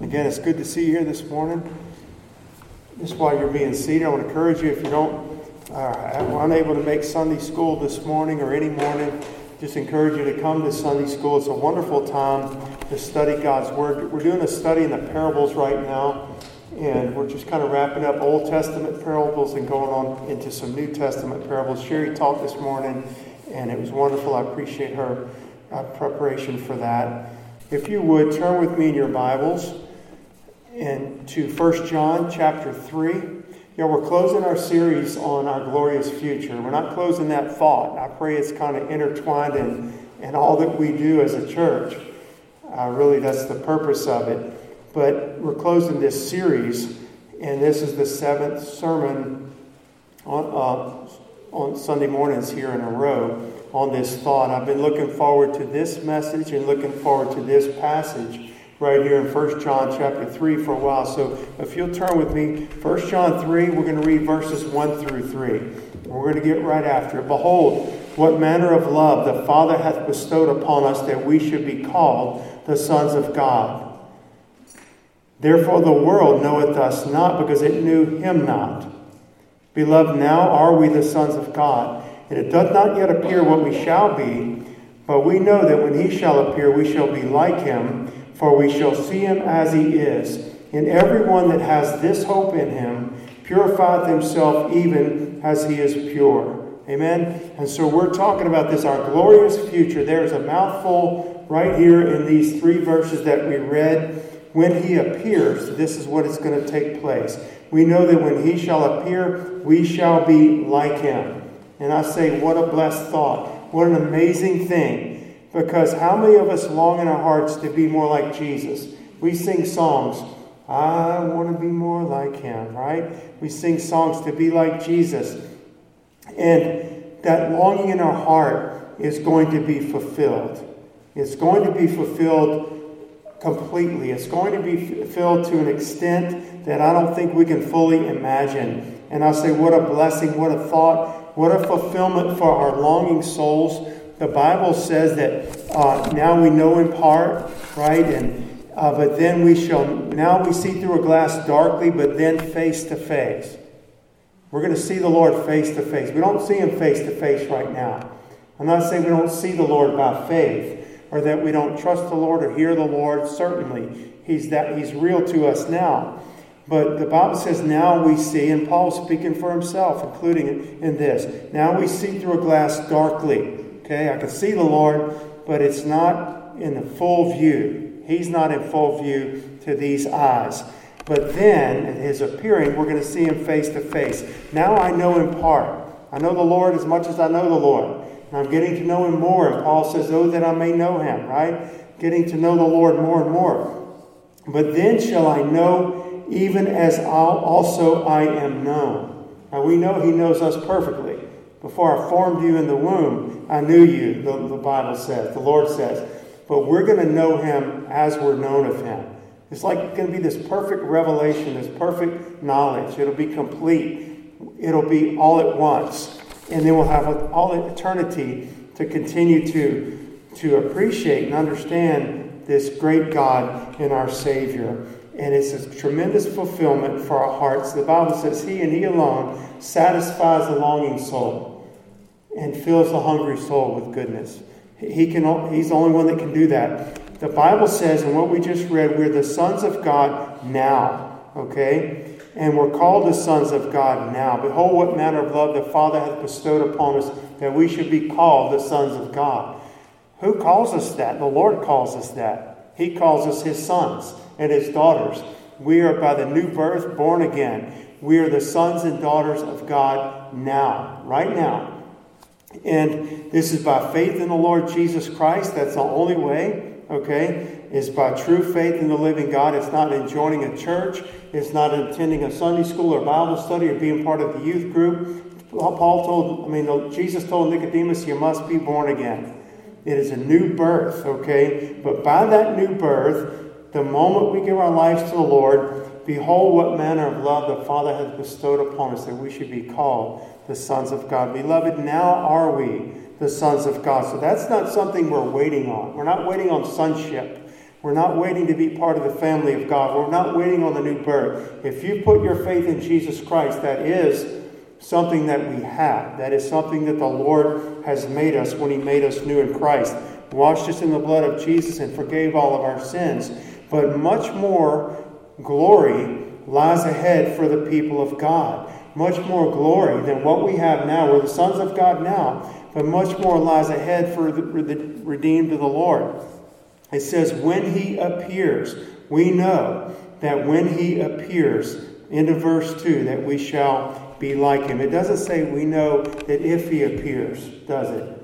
Again, it's good to see you here this morning. Just while you're being seated, I want to encourage you if you don't uh, unable to make Sunday school this morning or any morning, just encourage you to come to Sunday school. It's a wonderful time to study God's Word. We're doing a study in the parables right now, and we're just kind of wrapping up Old Testament parables and going on into some New Testament parables. Sherry taught this morning, and it was wonderful. I appreciate her uh, preparation for that. If you would, turn with me in your Bibles and to 1 John chapter 3. You we're closing our series on our glorious future. We're not closing that thought. I pray it's kind of intertwined in, in all that we do as a church. Uh, really, that's the purpose of it. But we're closing this series, and this is the seventh sermon on, uh, on Sunday mornings here in a row on this thought. I've been looking forward to this message and looking forward to this passage right here in 1 John chapter 3 for a while. So if you'll turn with me, 1 John 3, we're going to read verses 1 through 3. We're going to get right after it. Behold, what manner of love the Father hath bestowed upon us that we should be called the sons of God. Therefore the world knoweth us not because it knew him not. Beloved, now are we the sons of God, and it doth not yet appear what we shall be, but we know that when he shall appear, we shall be like him for we shall see him as he is. And everyone that has this hope in him purifieth himself even as he is pure. Amen. And so we're talking about this, our glorious future. There's a mouthful right here in these three verses that we read. When he appears, this is what is going to take place. We know that when he shall appear, we shall be like him. And I say, what a blessed thought. What an amazing thing because how many of us long in our hearts to be more like Jesus? We sing songs, I want to be more like him, right? We sing songs to be like Jesus. And that longing in our heart is going to be fulfilled. It's going to be fulfilled completely. It's going to be fulfilled to an extent that I don't think we can fully imagine. And I say, what a blessing, what a thought, what a fulfillment for our longing souls the Bible says that uh, now we know in part, right? And uh, but then we shall now we see through a glass darkly, but then face to face. We're going to see the Lord face to face. We don't see Him face to face right now. I'm not saying we don't see the Lord by faith, or that we don't trust the Lord or hear the Lord. Certainly, He's that He's real to us now. But the Bible says now we see, and Paul's speaking for himself, including in this. Now we see through a glass darkly. Okay, I can see the Lord, but it's not in the full view. He's not in full view to these eyes. But then, in his appearing, we're going to see him face to face. Now I know in part. I know the Lord as much as I know the Lord. And I'm getting to know him more. And Paul says, Oh, that I may know him, right? Getting to know the Lord more and more. But then shall I know even as also I am known. Now we know he knows us perfectly. Before I formed you in the womb, I knew you, the, the Bible says, the Lord says. But we're going to know him as we're known of him. It's like going to be this perfect revelation, this perfect knowledge. It'll be complete. It'll be all at once. And then we'll have all eternity to continue to, to appreciate and understand this great God and our Savior. And it's a tremendous fulfillment for our hearts. The Bible says, He and He alone satisfies the longing soul and fills the hungry soul with goodness. He can, he's the only one that can do that. The Bible says, and what we just read, we're the sons of God now. Okay? And we're called the sons of God now. Behold, what manner of love the Father hath bestowed upon us that we should be called the sons of God. Who calls us that? The Lord calls us that. He calls us his sons and his daughters. We are by the new birth born again. We are the sons and daughters of God now, right now. And this is by faith in the Lord Jesus Christ. That's the only way, okay? Is by true faith in the living God. It's not in joining a church, it's not attending a Sunday school or Bible study or being part of the youth group. Paul told, I mean, Jesus told Nicodemus, you must be born again. It is a new birth, okay? But by that new birth, the moment we give our lives to the Lord, behold what manner of love the Father has bestowed upon us that we should be called the sons of God. Beloved, now are we the sons of God. So that's not something we're waiting on. We're not waiting on sonship. We're not waiting to be part of the family of God. We're not waiting on the new birth. If you put your faith in Jesus Christ, that is something that we have. That is something that the Lord has made us when He made us new in Christ. Washed us in the blood of Jesus and forgave all of our sins. But much more glory lies ahead for the people of God. Much more glory than what we have now. We're the sons of God now, but much more lies ahead for the, redeemed of the Lord. It says, when he appears, we know that when he appears, into verse 2, that we shall be like him. It doesn't say we know that if he appears, does it?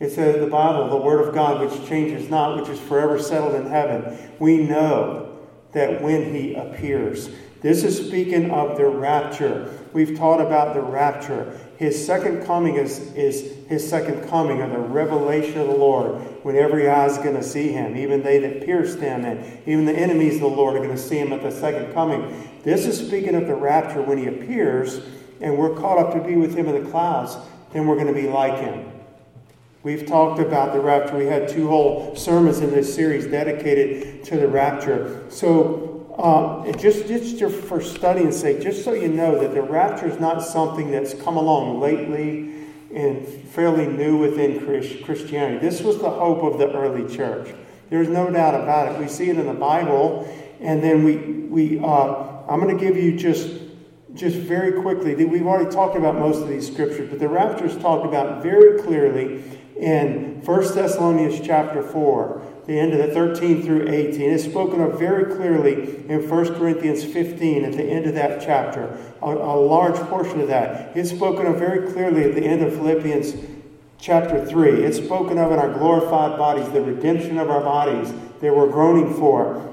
It says the Bible, the Word of God, which changes not, which is forever settled in heaven. We know that when he appears. This is speaking of the rapture. We've taught about the rapture. His second coming is, is his second coming, or the revelation of the Lord, when every eye is going to see him, even they that pierced him, and even the enemies of the Lord are going to see him at the second coming. This is speaking of the rapture when he appears, and we're caught up to be with him in the clouds, then we're going to be like him. We've talked about the rapture. We had two whole sermons in this series dedicated to the rapture. So uh, just, just for studying's sake, just so you know that the rapture is not something that's come along lately and fairly new within Christianity. This was the hope of the early church. There's no doubt about it. We see it in the Bible, and then we, we uh, I'm going to give you just, just very quickly. We've already talked about most of these scriptures, but the rapture is talked about very clearly in 1 Thessalonians chapter 4 the end of the 13 through 18. It's spoken of very clearly in 1 Corinthians 15 at the end of that chapter, a, a large portion of that. It's spoken of very clearly at the end of Philippians chapter 3. It's spoken of in our glorified bodies, the redemption of our bodies that we're groaning for.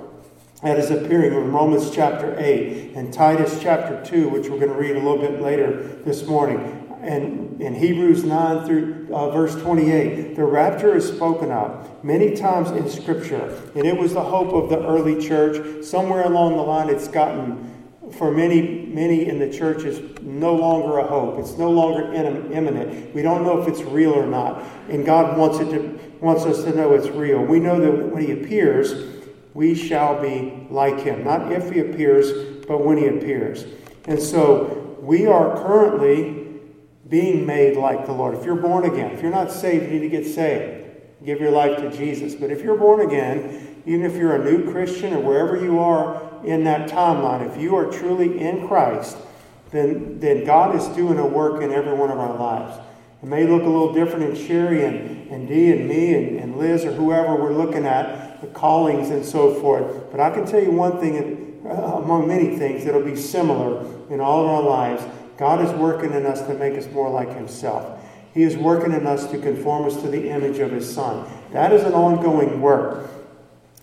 That is appearing in Romans chapter 8 and Titus chapter 2, which we're going to read a little bit later this morning and in Hebrews 9 through uh, verse 28, the rapture is spoken of many times in Scripture, and it was the hope of the early church. Somewhere along the line, it's gotten, for many, many in the church, is no longer a hope. It's no longer imminent. We don't know if it's real or not, and God wants it to wants us to know it's real. We know that when He appears, we shall be like Him. Not if He appears, but when He appears. And so we are currently being made like the Lord. If you're born again, if you're not saved, you need to get saved. Give your life to Jesus. But if you're born again, even if you're a new Christian or wherever you are in that timeline, if you are truly in Christ, then, then God is doing a work in every one of our lives. It may look a little different in Sherry and, and Dee and me and, and Liz or whoever we're looking at, the callings and so forth. But I can tell you one thing, uh, among many things, that'll be similar in all of our lives God is working in us to make us more like Himself. He is working in us to conform us to the image of His Son. That is an ongoing work.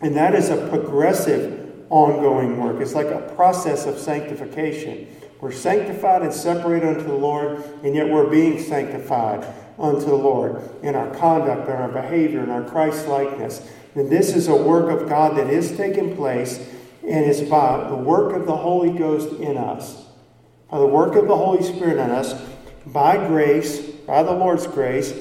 And that is a progressive ongoing work. It's like a process of sanctification. We're sanctified and separated unto the Lord, and yet we're being sanctified unto the Lord in our conduct, in our behavior, in our Christ likeness. And this is a work of God that is taking place and is by the work of the Holy Ghost in us by the work of the Holy Spirit in us, by grace, by the Lord's grace,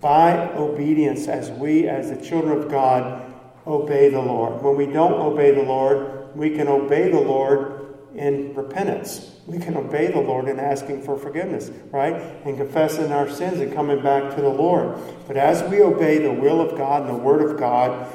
by obedience as we, as the children of God, obey the Lord. When we don't obey the Lord, we can obey the Lord in repentance. We can obey the Lord in asking for forgiveness, right? And confessing our sins and coming back to the Lord. But as we obey the will of God and the Word of God,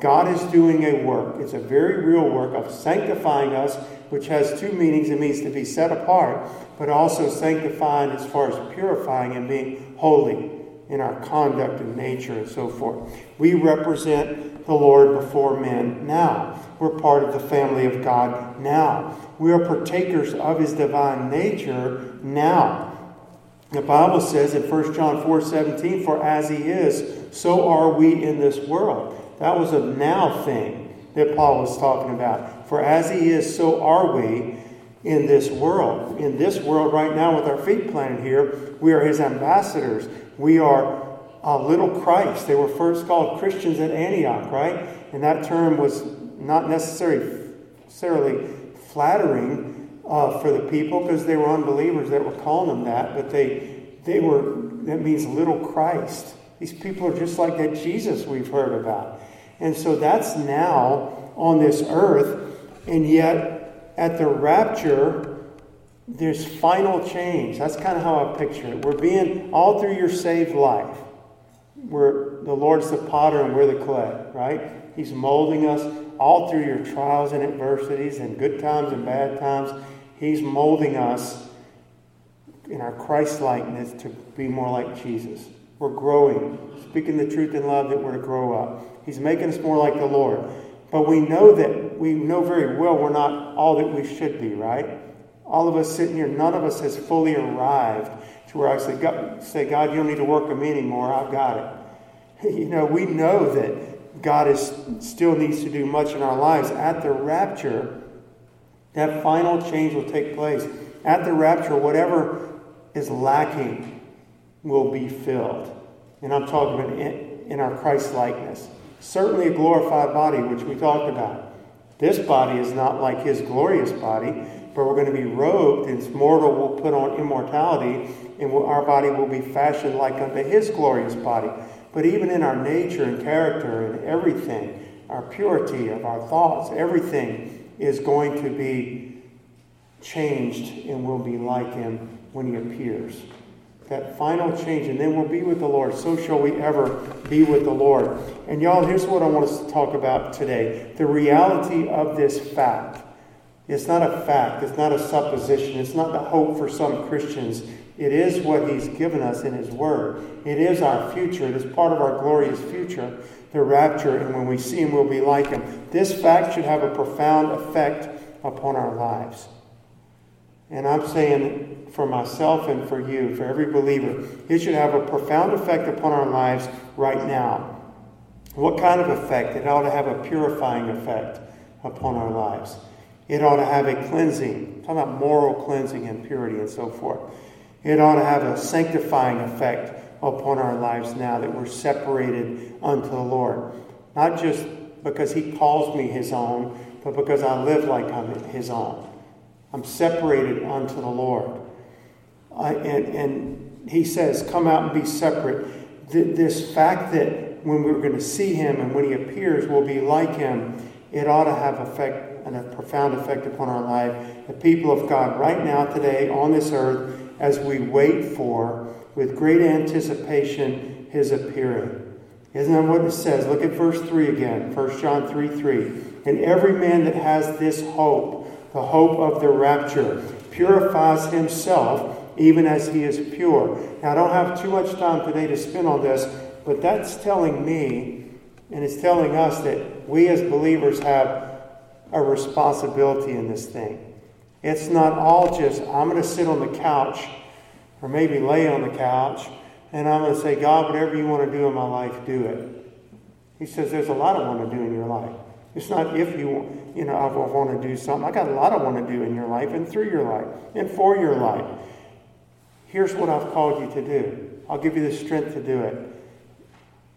God is doing a work. It's a very real work of sanctifying us, which has two meanings. It means to be set apart, but also sanctifying as far as purifying and being holy in our conduct and nature and so forth. We represent the Lord before men now. We're part of the family of God now. We are partakers of his divine nature now. The Bible says in 1 John 4 17, For as he is, so are we in this world. That was a now thing that Paul was talking about. For as he is, so are we in this world. In this world, right now, with our feet planted here, we are his ambassadors. We are a little Christ. They were first called Christians at Antioch, right? And that term was not necessarily, flattering uh, for the people because they were unbelievers that were calling them that, but they, they were, that means little Christ. These people are just like that Jesus we've heard about. And so that's now on this earth. And yet, at the rapture, there's final change. That's kind of how I picture it. We're being, all through your saved life, We're, the Lord's the potter and we're the clay, right? He's molding us all through your trials and adversities and good times and bad times. He's molding us in our Christ likeness to be more like Jesus. We're growing, speaking the truth in love that we're to grow up. He's making us more like the Lord. But we know that we know very well we're not all that we should be, right? All of us sitting here, none of us has fully arrived to where I say, God, say, God, you don't need to work on me anymore. I've got it. You know, we know that God is, still needs to do much in our lives. At the rapture, that final change will take place. At the rapture, whatever is lacking will be filled. And I'm talking about in, in our Christ likeness. Certainly a glorified body, which we talked about. This body is not like his glorious body, but we're going to be robed, and mortal will put on immortality, and our body will be fashioned like unto his glorious body. But even in our nature and character and everything, our purity of our thoughts, everything is going to be changed and will be like him when he appears. That final change, and then we'll be with the Lord. So shall we ever be with the Lord. And y'all, here's what I want us to talk about today the reality of this fact. It's not a fact, it's not a supposition, it's not the hope for some Christians. It is what He's given us in His Word. It is our future, it is part of our glorious future, the rapture, and when we see Him, we'll be like Him. This fact should have a profound effect upon our lives. And I'm saying for myself and for you, for every believer, it should have a profound effect upon our lives right now. What kind of effect? It ought to have a purifying effect upon our lives. It ought to have a cleansing, I'm talking about moral cleansing and purity and so forth. It ought to have a sanctifying effect upon our lives now that we're separated unto the Lord. Not just because He calls me His own, but because I live like I'm His own. I'm separated unto the Lord. I, and, and he says, Come out and be separate. Th- this fact that when we're going to see him and when he appears, we'll be like him, it ought to have effect and a profound effect upon our life. The people of God, right now, today, on this earth, as we wait for, with great anticipation, his appearing. Isn't that what it says? Look at verse 3 again, 1 John 3 3. And every man that has this hope, the hope of the rapture, purifies himself even as he is pure. Now, I don't have too much time today to spend on this, but that's telling me, and it's telling us that we as believers have a responsibility in this thing. It's not all just, I'm going to sit on the couch or maybe lay on the couch and I'm going to say, God, whatever you want to do in my life, do it. He says there's a lot I want to do in your life. It's not if you, you know, I want to do something. I got a lot I want to do in your life and through your life and for your life. Here's what I've called you to do. I'll give you the strength to do it.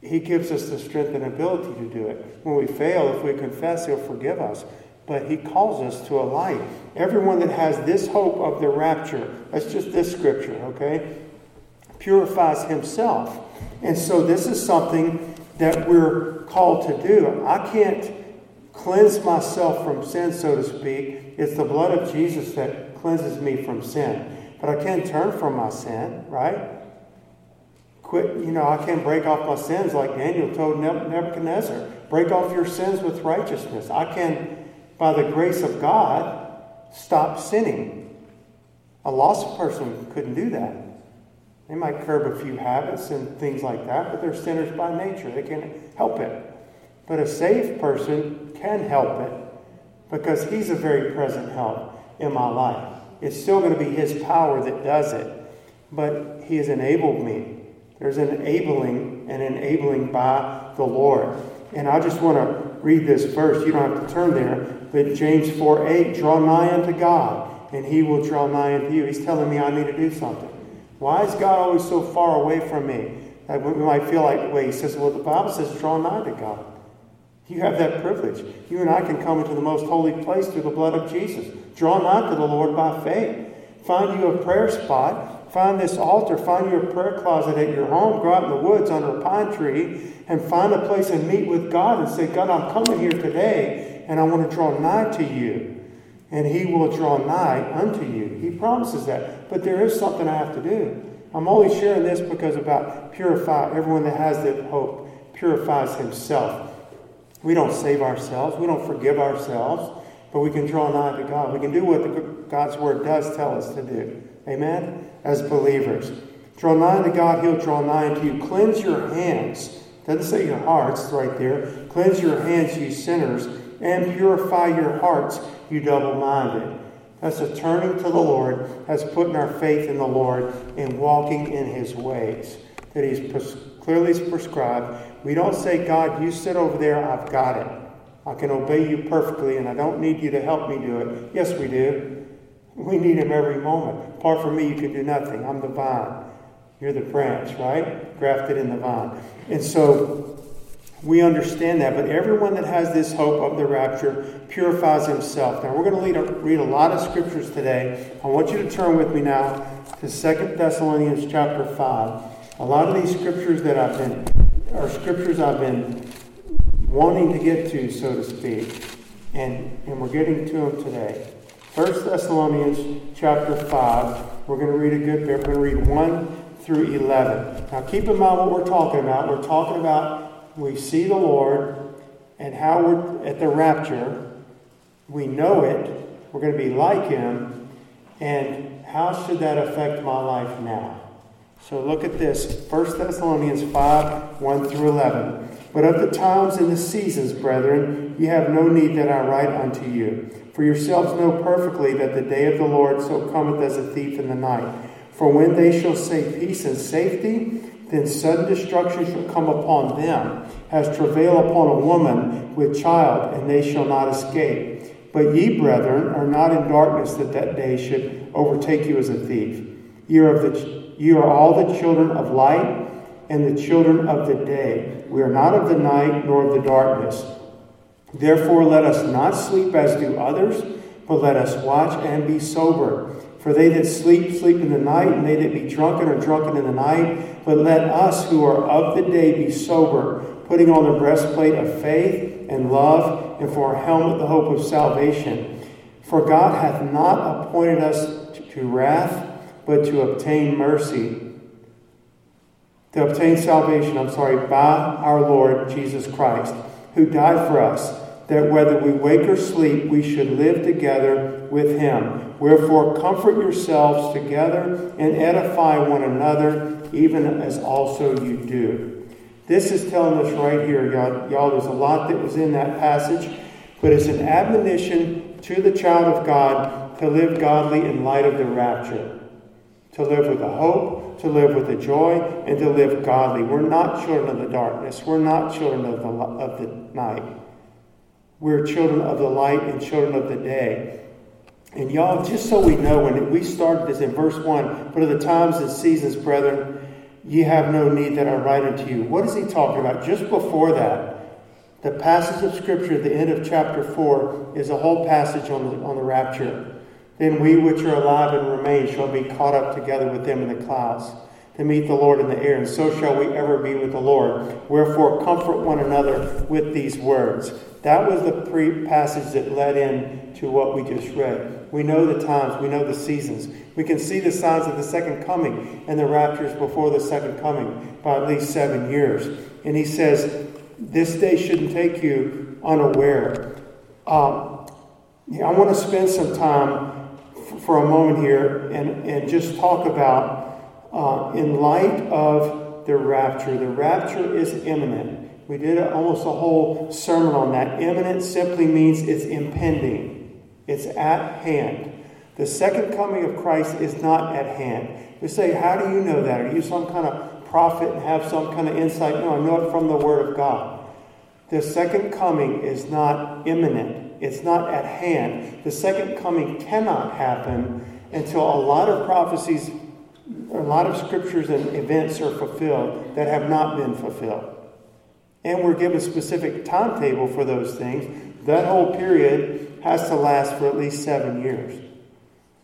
He gives us the strength and ability to do it. When we fail, if we confess, He'll forgive us. But He calls us to a life. Everyone that has this hope of the rapture, that's just this scripture, okay, purifies himself. And so this is something that we're called to do. I can't cleanse myself from sin, so to speak. It's the blood of Jesus that cleanses me from sin. But I can't turn from my sin, right? Quit, you know, I can't break off my sins like Daniel told Nebuchadnezzar. Break off your sins with righteousness. I can, by the grace of God, stop sinning. A lost person couldn't do that. They might curb a few habits and things like that, but they're sinners by nature. They can't help it. But a saved person can help it because He's a very present help in my life. It's still going to be His power that does it, but He has enabled me. There's an enabling and enabling by the Lord. And I just want to read this verse. You don't have to turn there, but James 4 8, draw nigh unto God, and He will draw nigh unto you. He's telling me I need to do something. Why is God always so far away from me? We might feel like, well, he says, well, the Bible says, draw nigh to God. You have that privilege. You and I can come into the most holy place through the blood of Jesus. Draw nigh to the Lord by faith. Find you a prayer spot. Find this altar, find your prayer closet at your home, go out in the woods under a pine tree, and find a place and meet with God and say, God, I'm coming here today, and I want to draw nigh to you. And He will draw nigh unto you. He promises that. But there is something I have to do. I'm only sharing this because about purify, everyone that has that hope purifies himself. We don't save ourselves, we don't forgive ourselves, but we can draw nigh to God. We can do what the, God's Word does tell us to do. Amen? As believers. Draw nigh to God, He'll draw nigh to you. Cleanse your hands. Doesn't say your hearts right there. Cleanse your hands, you sinners, and purify your hearts, you double minded. That's a turning to the Lord, that's putting our faith in the Lord and walking in His ways that He's pres- clearly prescribed. We don't say, God, you sit over there, I've got it. I can obey you perfectly, and I don't need you to help me do it. Yes, we do. We need Him every moment. Apart from me, you can do nothing. I'm the vine. You're the branch, right? Grafted in the vine. And so we understand that. But everyone that has this hope of the rapture purifies himself. Now, we're going to read a, read a lot of scriptures today. I want you to turn with me now to Second Thessalonians chapter 5. A lot of these scriptures that I've been, are scriptures I've been wanting to get to, so to speak. And, and we're getting to them today. First Thessalonians chapter 5. We're going to read a good bit. We're going to read 1 through 11. Now, keep in mind what we're talking about. We're talking about we see the Lord and how we're at the rapture. We know it. We're going to be like Him. And how should that affect my life now? So look at this 1 Thessalonians 5 1 through 11. But of the times and the seasons, brethren, ye have no need that I write unto you. For yourselves know perfectly that the day of the Lord so cometh as a thief in the night. For when they shall say peace and safety, then sudden destruction shall come upon them, as travail upon a woman with child, and they shall not escape. But ye, brethren, are not in darkness that that day should overtake you as a thief. Ye are, the, ye are all the children of light and the children of the day. We are not of the night nor of the darkness. Therefore, let us not sleep as do others, but let us watch and be sober. For they that sleep, sleep in the night, and they that be drunken are drunken in the night. But let us who are of the day be sober, putting on the breastplate of faith and love, and for our helmet the hope of salvation. For God hath not appointed us to wrath, but to obtain mercy. To obtain salvation, I'm sorry, by our Lord Jesus Christ, who died for us that whether we wake or sleep, we should live together with him. Wherefore, comfort yourselves together and edify one another, even as also you do. This is telling us right here, y'all, y'all, there's a lot that was in that passage, but it's an admonition to the child of God to live godly in light of the rapture, to live with a hope, to live with a joy, and to live godly. We're not children of the darkness, we're not children of the, of the night. We're children of the light and children of the day. And y'all, just so we know, when we started this in verse 1, but of the times and seasons, brethren, ye have no need that I write unto you. What is he talking about? Just before that, the passage of Scripture at the end of chapter 4 is a whole passage on the, on the rapture. Then we which are alive and remain shall be caught up together with them in the clouds to meet the Lord in the air, and so shall we ever be with the Lord. Wherefore, comfort one another with these words. That was the pre passage that led in to what we just read. We know the times, we know the seasons. We can see the signs of the second coming and the raptures before the second coming by at least seven years. And he says, This day shouldn't take you unaware. Um, I want to spend some time for a moment here and, and just talk about uh, in light of the rapture. The rapture is imminent. We did almost a whole sermon on that. Imminent simply means it's impending, it's at hand. The second coming of Christ is not at hand. You say, How do you know that? Are you some kind of prophet and have some kind of insight? No, I know it from the Word of God. The second coming is not imminent, it's not at hand. The second coming cannot happen until a lot of prophecies a lot of scriptures and events are fulfilled that have not been fulfilled. And we're given a specific timetable for those things. That whole period has to last for at least seven years.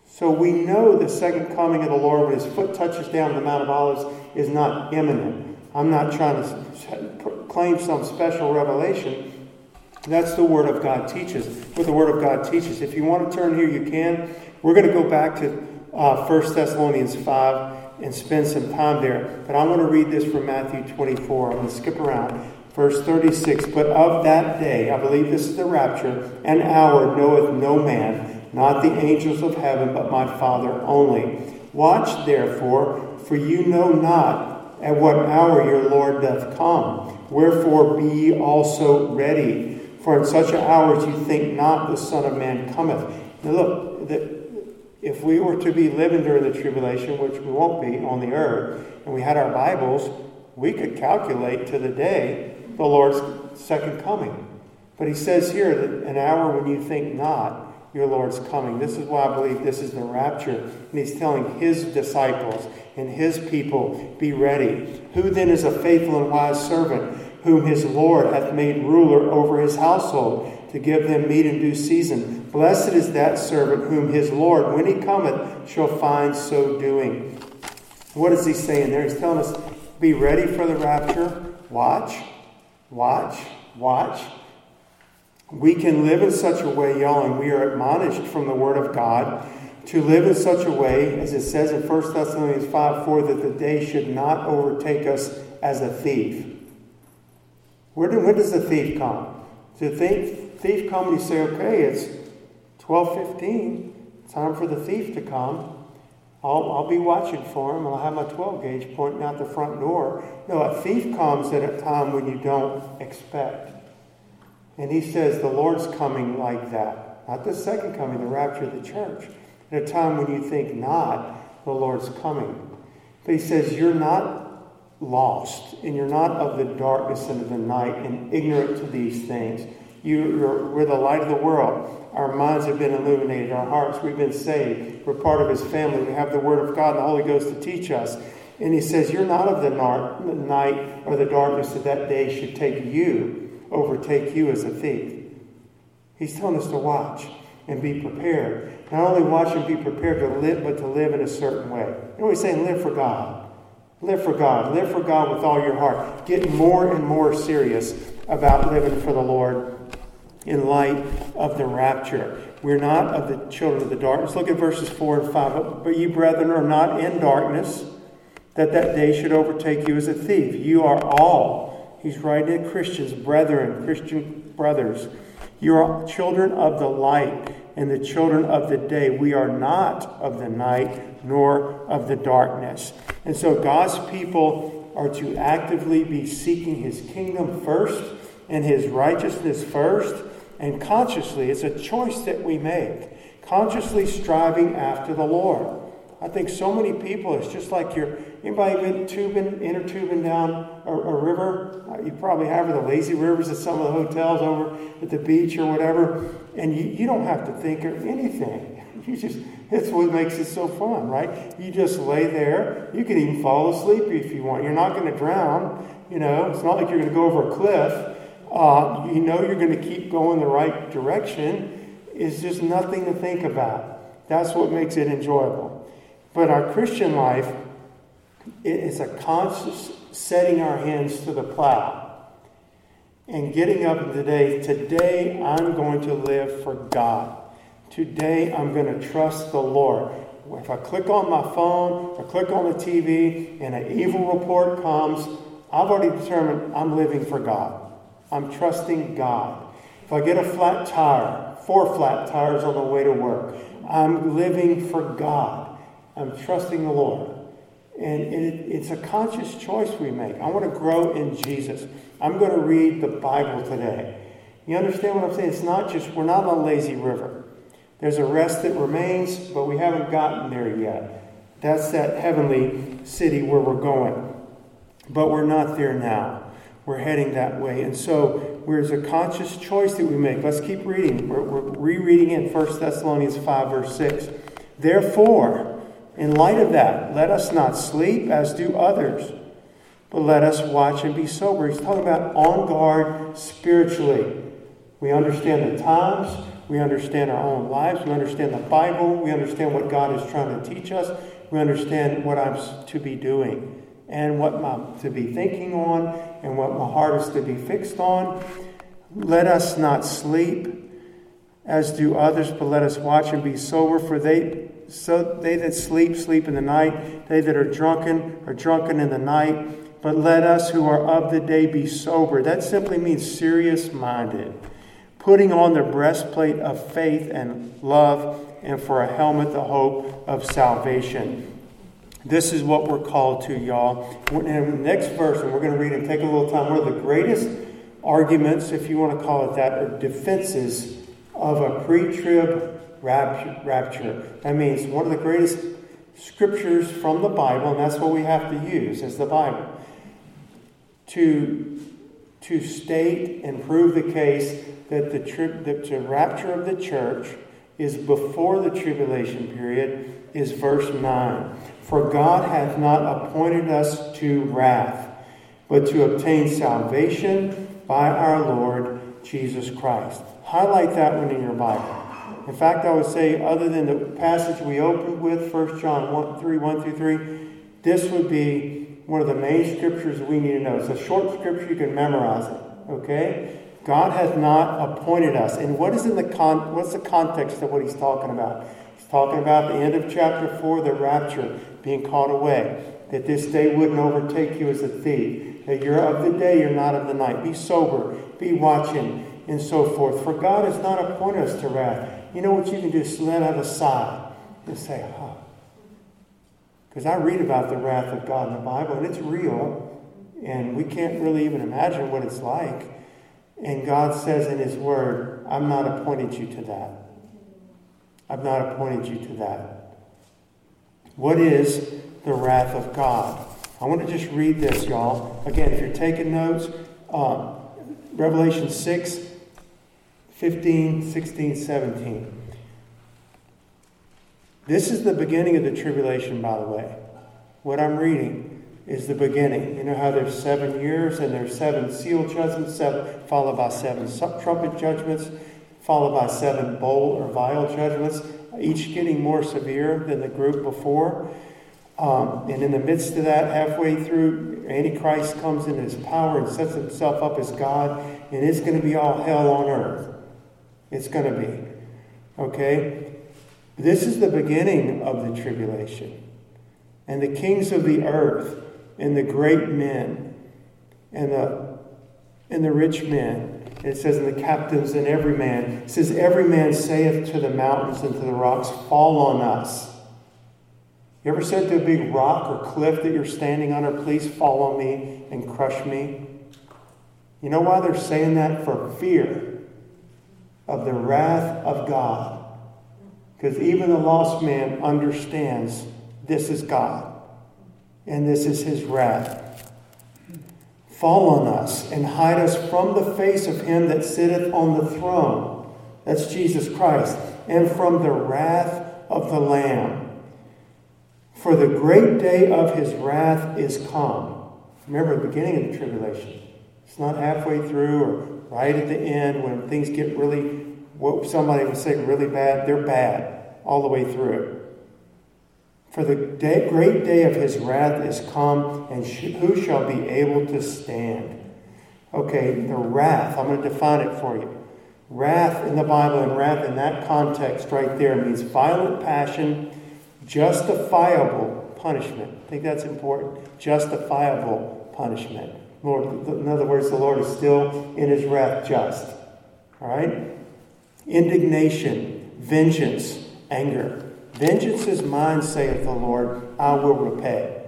So we know the second coming of the Lord when his foot touches down the Mount of Olives is not imminent. I'm not trying to claim some special revelation. That's the Word of God teaches, what the Word of God teaches. If you want to turn here, you can. We're going to go back to uh, 1 Thessalonians 5 and spend some time there. But I want to read this from Matthew 24. I'm going to skip around. Verse 36 But of that day, I believe this is the rapture, an hour knoweth no man, not the angels of heaven, but my Father only. Watch therefore, for you know not at what hour your Lord doth come. Wherefore be ye also ready. For in such an hour as you think not the Son of Man cometh. Now look, the, if we were to be living during the tribulation, which we won't be on the earth, and we had our Bibles, we could calculate to the day the Lord's second coming. But he says here that an hour when you think not, your Lord's coming. This is why I believe this is the rapture. And he's telling his disciples and his people, be ready. Who then is a faithful and wise servant, whom his Lord hath made ruler over his household? to give them meat in due season. Blessed is that servant whom his Lord, when he cometh, shall find so doing. What is he saying there? He's telling us, be ready for the rapture. Watch, watch, watch. We can live in such a way, y'all, and we are admonished from the Word of God to live in such a way, as it says in 1 Thessalonians 5 4, that the day should not overtake us as a thief. Where do, when does the thief come? To think thief come and you say, okay, it's 12.15, time for the thief to come. I'll, I'll be watching for him. I'll have my 12 gauge pointing out the front door. No, a thief comes at a time when you don't expect. And he says the Lord's coming like that. Not the second coming, the rapture of the church. At a time when you think not, the Lord's coming. But he says you're not lost and you're not of the darkness and of the night and ignorant to these things. You, are we're the light of the world. Our minds have been illuminated, our hearts, we've been saved. We're part of His family. We have the Word of God and the Holy Ghost to teach us. And He says, You're not of the night or the darkness that that day should take you, overtake you as a thief. He's telling us to watch and be prepared. Not only watch and be prepared to live, but to live in a certain way. You know, He's saying, Live for God. Live for God. Live for God with all your heart. Get more and more serious about living for the Lord in light of the rapture. We're not of the children of the darkness. Look at verses 4 and 5. But you, brethren, are not in darkness, that that day should overtake you as a thief. You are all, he's writing to Christians, brethren, Christian brothers. You are children of the light and the children of the day. We are not of the night nor of the darkness. And so God's people are to actively be seeking his kingdom first and his righteousness first and consciously, it's a choice that we make, consciously striving after the Lord. I think so many people, it's just like you're, anybody been tubing, inner tubing down a, a river? Uh, you probably have, the lazy rivers at some of the hotels over at the beach or whatever, and you, you don't have to think of anything. You just, it's what makes it so fun, right? You just lay there. You can even fall asleep if you want. You're not going to drown, you know. It's not like you're going to go over a cliff uh, you know you're going to keep going the right direction, It's just nothing to think about. That's what makes it enjoyable. But our Christian life is a conscious setting our hands to the plow and getting up today. Today, I'm going to live for God. Today, I'm going to trust the Lord. If I click on my phone I click on the TV and an evil report comes, I've already determined I'm living for God. I'm trusting God. If I get a flat tire, four flat tires on the way to work, I'm living for God. I'm trusting the Lord. And it, it's a conscious choice we make. I want to grow in Jesus. I'm going to read the Bible today. You understand what I'm saying? It's not just, we're not on a lazy river. There's a rest that remains, but we haven't gotten there yet. That's that heavenly city where we're going. But we're not there now we're heading that way. And so there's a conscious choice that we make. Let's keep reading. We're, we're rereading in 1 Thessalonians 5, verse 6. Therefore, in light of that, let us not sleep as do others, but let us watch and be sober. He's talking about on guard spiritually. We understand the times, We understand our own lives. We understand the Bible. We understand what God is trying to teach us. We understand what I'm to be doing and what I'm to be thinking on and what my heart is to be fixed on. Let us not sleep as do others, but let us watch and be sober, for they so they that sleep, sleep in the night, they that are drunken are drunken in the night. But let us who are of the day be sober. That simply means serious minded, putting on the breastplate of faith and love, and for a helmet, the hope of salvation. This is what we're called to, y'all. In the next verse, and we're going to read and take a little time, one of the greatest arguments, if you want to call it that, or defenses of a pre trib rapture. That means one of the greatest scriptures from the Bible, and that's what we have to use as the Bible, to, to state and prove the case that the, tri- that the rapture of the church is before the tribulation period is verse 9. For God hath not appointed us to wrath, but to obtain salvation by our Lord Jesus Christ. Highlight that one in your Bible. In fact, I would say, other than the passage we opened with, 1 John 1, 3, 1 through 3, this would be one of the main scriptures we need to know. It's a short scripture, you can memorize it. Okay? God has not appointed us. And what is in the con- what's the context of what he's talking about? He's talking about the end of chapter 4, the rapture, being caught away. That this day wouldn't overtake you as a thief. That you're of the day, you're not of the night. Be sober, be watching, and so forth. For God has not appointed us to wrath you know what you can do? Let out a sigh and say, huh. Because I read about the wrath of God in the Bible, and it's real, and we can't really even imagine what it's like. And God says in His Word, I'm not appointed you to that. I've not appointed you to that. What is the wrath of God? I want to just read this, y'all. Again, if you're taking notes, uh, Revelation 6, 15, 16, 17. This is the beginning of the tribulation, by the way. What I'm reading is the beginning. You know how there's seven years and there's seven seal judgments, seven, followed by seven trumpet judgments, followed by seven bowl or vial judgments, each getting more severe than the group before. Um, and in the midst of that, halfway through, Antichrist comes in his power and sets himself up as God, and it's going to be all hell on earth. It's going to be. Okay? This is the beginning of the tribulation. And the kings of the earth, and the great men, and the, and the rich men, it says, and the captains, and every man. It says, Every man saith to the mountains and to the rocks, Fall on us. You ever said to a big rock or cliff that you're standing on, or Please fall on me and crush me? You know why they're saying that? For fear of the wrath of God. Because even the lost man understands this is God and this is his wrath. Fall on us and hide us from the face of him that sitteth on the throne. That's Jesus Christ. And from the wrath of the Lamb. For the great day of his wrath is come. Remember the beginning of the tribulation. It's not halfway through or right at the end when things get really, what somebody would say really bad, they're bad all the way through. For the day, great day of his wrath is come, and sh- who shall be able to stand? Okay, the wrath, I'm going to define it for you. Wrath in the Bible and wrath in that context right there means violent passion, justifiable punishment. I think that's important. Justifiable punishment. Lord, in other words, the Lord is still in his wrath just. All right? Indignation, vengeance, anger. Vengeance is mine, saith the Lord, I will repay.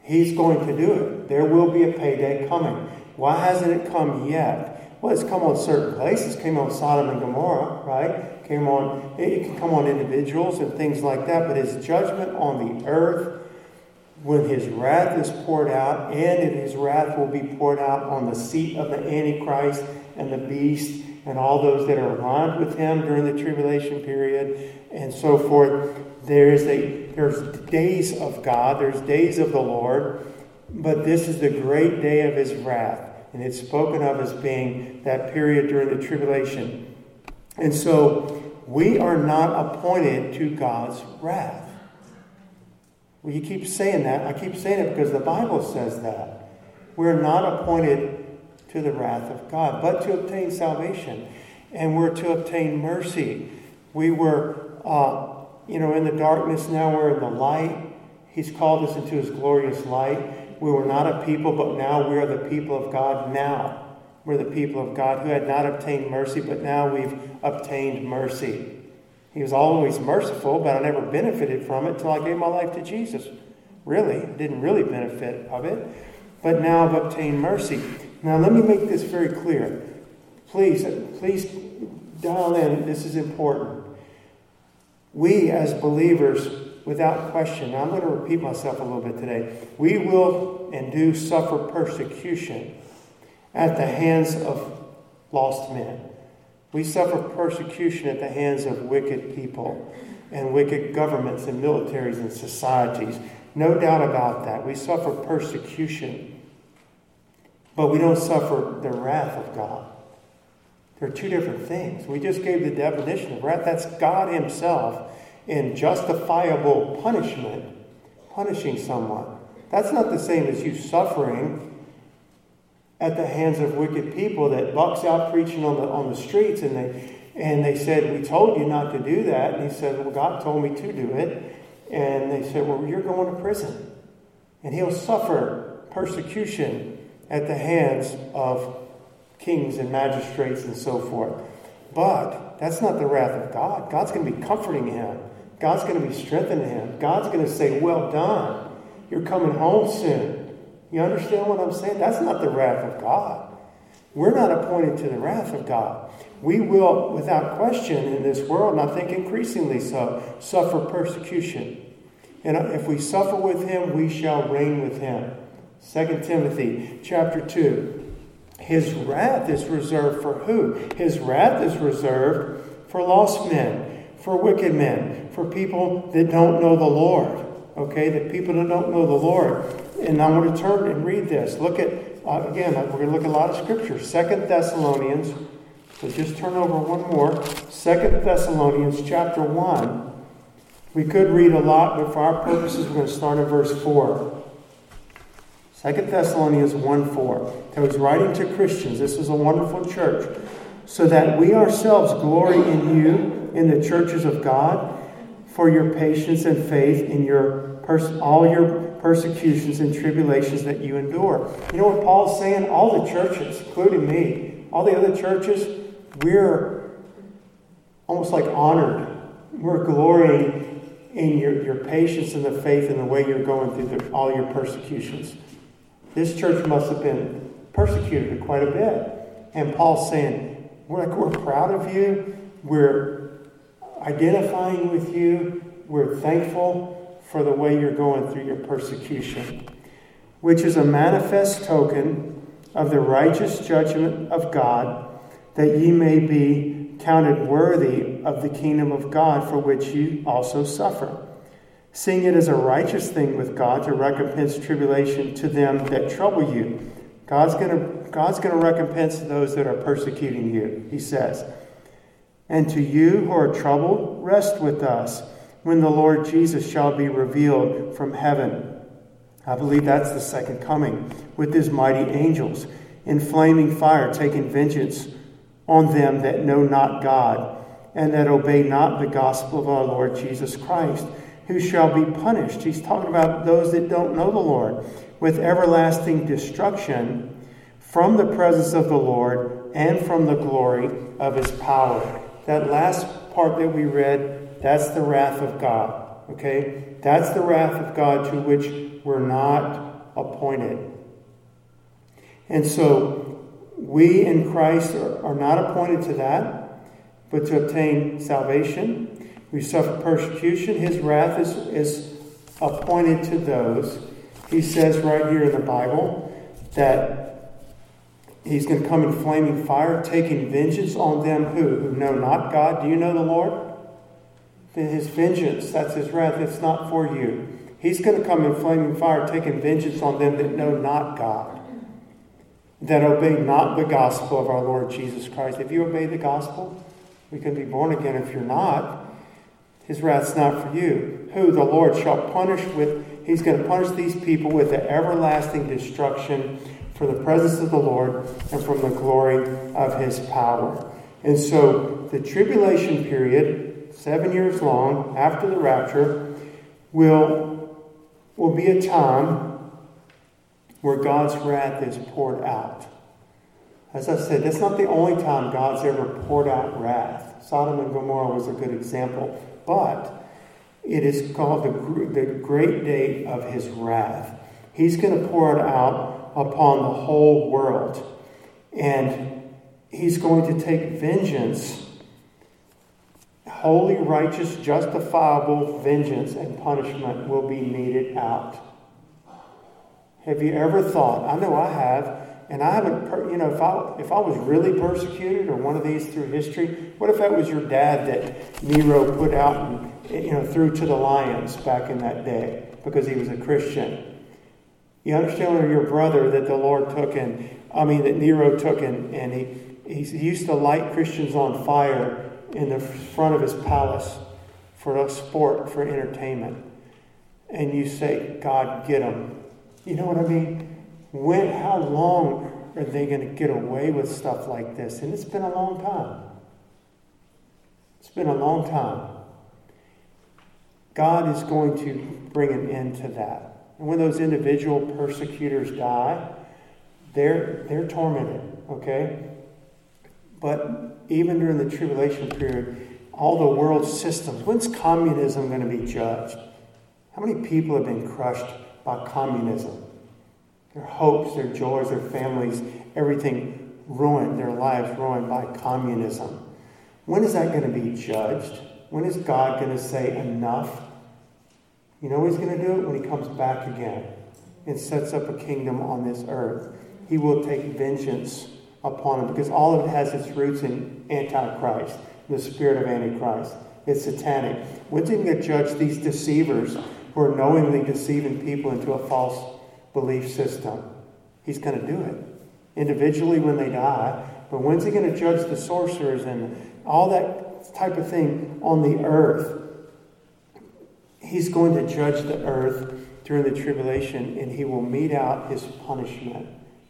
He's going to do it. There will be a payday coming. Why hasn't it come yet? Well, it's come on certain places. It came on Sodom and Gomorrah, right? Came on. It can come on individuals and things like that. But His judgment on the earth when his wrath is poured out, and in his wrath will be poured out on the seat of the Antichrist and the beast and all those that are aligned with him during the tribulation period and so forth. There's a there's days of God, there's days of the Lord, but this is the great day of his wrath. And it's spoken of as being that period during the tribulation. And so we are not appointed to God's wrath. Well, you keep saying that. I keep saying it because the Bible says that. We're not appointed to the wrath of God, but to obtain salvation. And we're to obtain mercy. We were, uh, you know, in the darkness, now we're in the light. He's called us into his glorious light. We were not a people, but now we are the people of God now. We're the people of God who had not obtained mercy, but now we've obtained mercy. He was always merciful, but I never benefited from it until I gave my life to Jesus. Really, didn't really benefit of it. But now I've obtained mercy. Now, let me make this very clear. Please, please dial in. This is important. We, as believers, without question, I'm going to repeat myself a little bit today, we will and do suffer persecution at the hands of lost men. We suffer persecution at the hands of wicked people and wicked governments and militaries and societies. No doubt about that. We suffer persecution, but we don't suffer the wrath of God. They're two different things. We just gave the definition of wrath. That's God Himself in justifiable punishment, punishing someone. That's not the same as you suffering at the hands of wicked people that bucks out preaching on the on the streets and they and they said, We told you not to do that. And he said, Well, God told me to do it. And they said, Well, you're going to prison. And he'll suffer persecution at the hands of kings and magistrates and so forth. But that's not the wrath of God. God's going to be comforting him. God's going to be strengthening him. God's going to say, Well done. You're coming home soon. You understand what I'm saying? That's not the wrath of God. We're not appointed to the wrath of God. We will, without question, in this world, and I think increasingly so, suffer persecution. And if we suffer with him, we shall reign with him. 2 Timothy chapter 2. His wrath is reserved for who? His wrath is reserved for lost men, for wicked men, for people that don't know the Lord. Okay, that people that don't know the Lord. And I want to turn and read this. Look at, uh, again, we're going to look at a lot of scripture. Second Thessalonians. So just turn over one more. Second Thessalonians chapter 1. We could read a lot, but for our purposes, we're going to start at verse 4. Second Thessalonians 1 4. So he's writing to Christians. This is a wonderful church. So that we ourselves glory in you in the churches of God for your patience and faith in your pers- all your persecutions and tribulations that you endure. You know what Paul's saying? All the churches, including me, all the other churches, we're almost like honored. We're glorying in your, your patience and the faith and the way you're going through the, all your persecutions. This church must have been persecuted quite a bit. And Paul's saying, we're, like, we're proud of you. We're identifying with you. We're thankful for the way you're going through your persecution, which is a manifest token of the righteous judgment of God, that ye may be counted worthy of the kingdom of God for which you also suffer. Seeing it as a righteous thing with God to recompense tribulation to them that trouble you. God's going to God's going to recompense those that are persecuting you, he says. And to you who are troubled, rest with us when the Lord Jesus shall be revealed from heaven. I believe that's the second coming with his mighty angels in flaming fire, taking vengeance on them that know not God and that obey not the gospel of our Lord Jesus Christ, who shall be punished. He's talking about those that don't know the Lord with everlasting destruction from the presence of the Lord and from the glory of his power. That last part that we read, that's the wrath of God. Okay? That's the wrath of God to which we're not appointed. And so, we in Christ are, are not appointed to that, but to obtain salvation. We suffer persecution. His wrath is, is appointed to those. He says right here in the Bible that He's going to come in flaming fire, taking vengeance on them who, who know not God. Do you know the Lord? Then His vengeance, that's his wrath, it's not for you. He's going to come in flaming fire, taking vengeance on them that know not God, that obey not the gospel of our Lord Jesus Christ. If you obey the gospel, We can be born again if you're not. His wrath's not for you. Who the Lord shall punish with, he's going to punish these people with the everlasting destruction for the presence of the Lord and from the glory of his power. And so the tribulation period, seven years long after the rapture, will, will be a time where God's wrath is poured out. As I said, that's not the only time God's ever poured out wrath. Sodom and Gomorrah was a good example. But it is called the, the great day of his wrath. He's going to pour it out upon the whole world. And he's going to take vengeance, holy, righteous, justifiable vengeance and punishment will be meted out. Have you ever thought? I know I have and I haven't, you know, if I, if I was really persecuted or one of these through history, what if that was your dad that Nero put out and, eh, you know, threw to the lions back in that day because he was a Christian? You understand, or your brother that the Lord took and, I mean, that Nero took and, and he, he used to light Christians on fire in the front of his palace for a sport, for entertainment. And you say, God, get him. You know what I mean? When, how long are they going to get away with stuff like this? And it's been a long time. It's been a long time. God is going to bring an end to that. And when those individual persecutors die, they're, they're tormented, okay? But even during the tribulation period, all the world systems, when's communism going to be judged? How many people have been crushed by communism? Their hopes, their joys, their families, everything ruined, their lives ruined by communism. When is that going to be judged? When is God going to say enough? You know he's going to do it? When he comes back again and sets up a kingdom on this earth. He will take vengeance upon them because all of it has its roots in Antichrist, the spirit of Antichrist. It's satanic. When's he going to judge these deceivers who are knowingly deceiving people into a false belief system. He's going to do it individually when they die. But when's he going to judge the sorcerers and all that type of thing on the earth? He's going to judge the earth during the tribulation and he will mete out his punishment.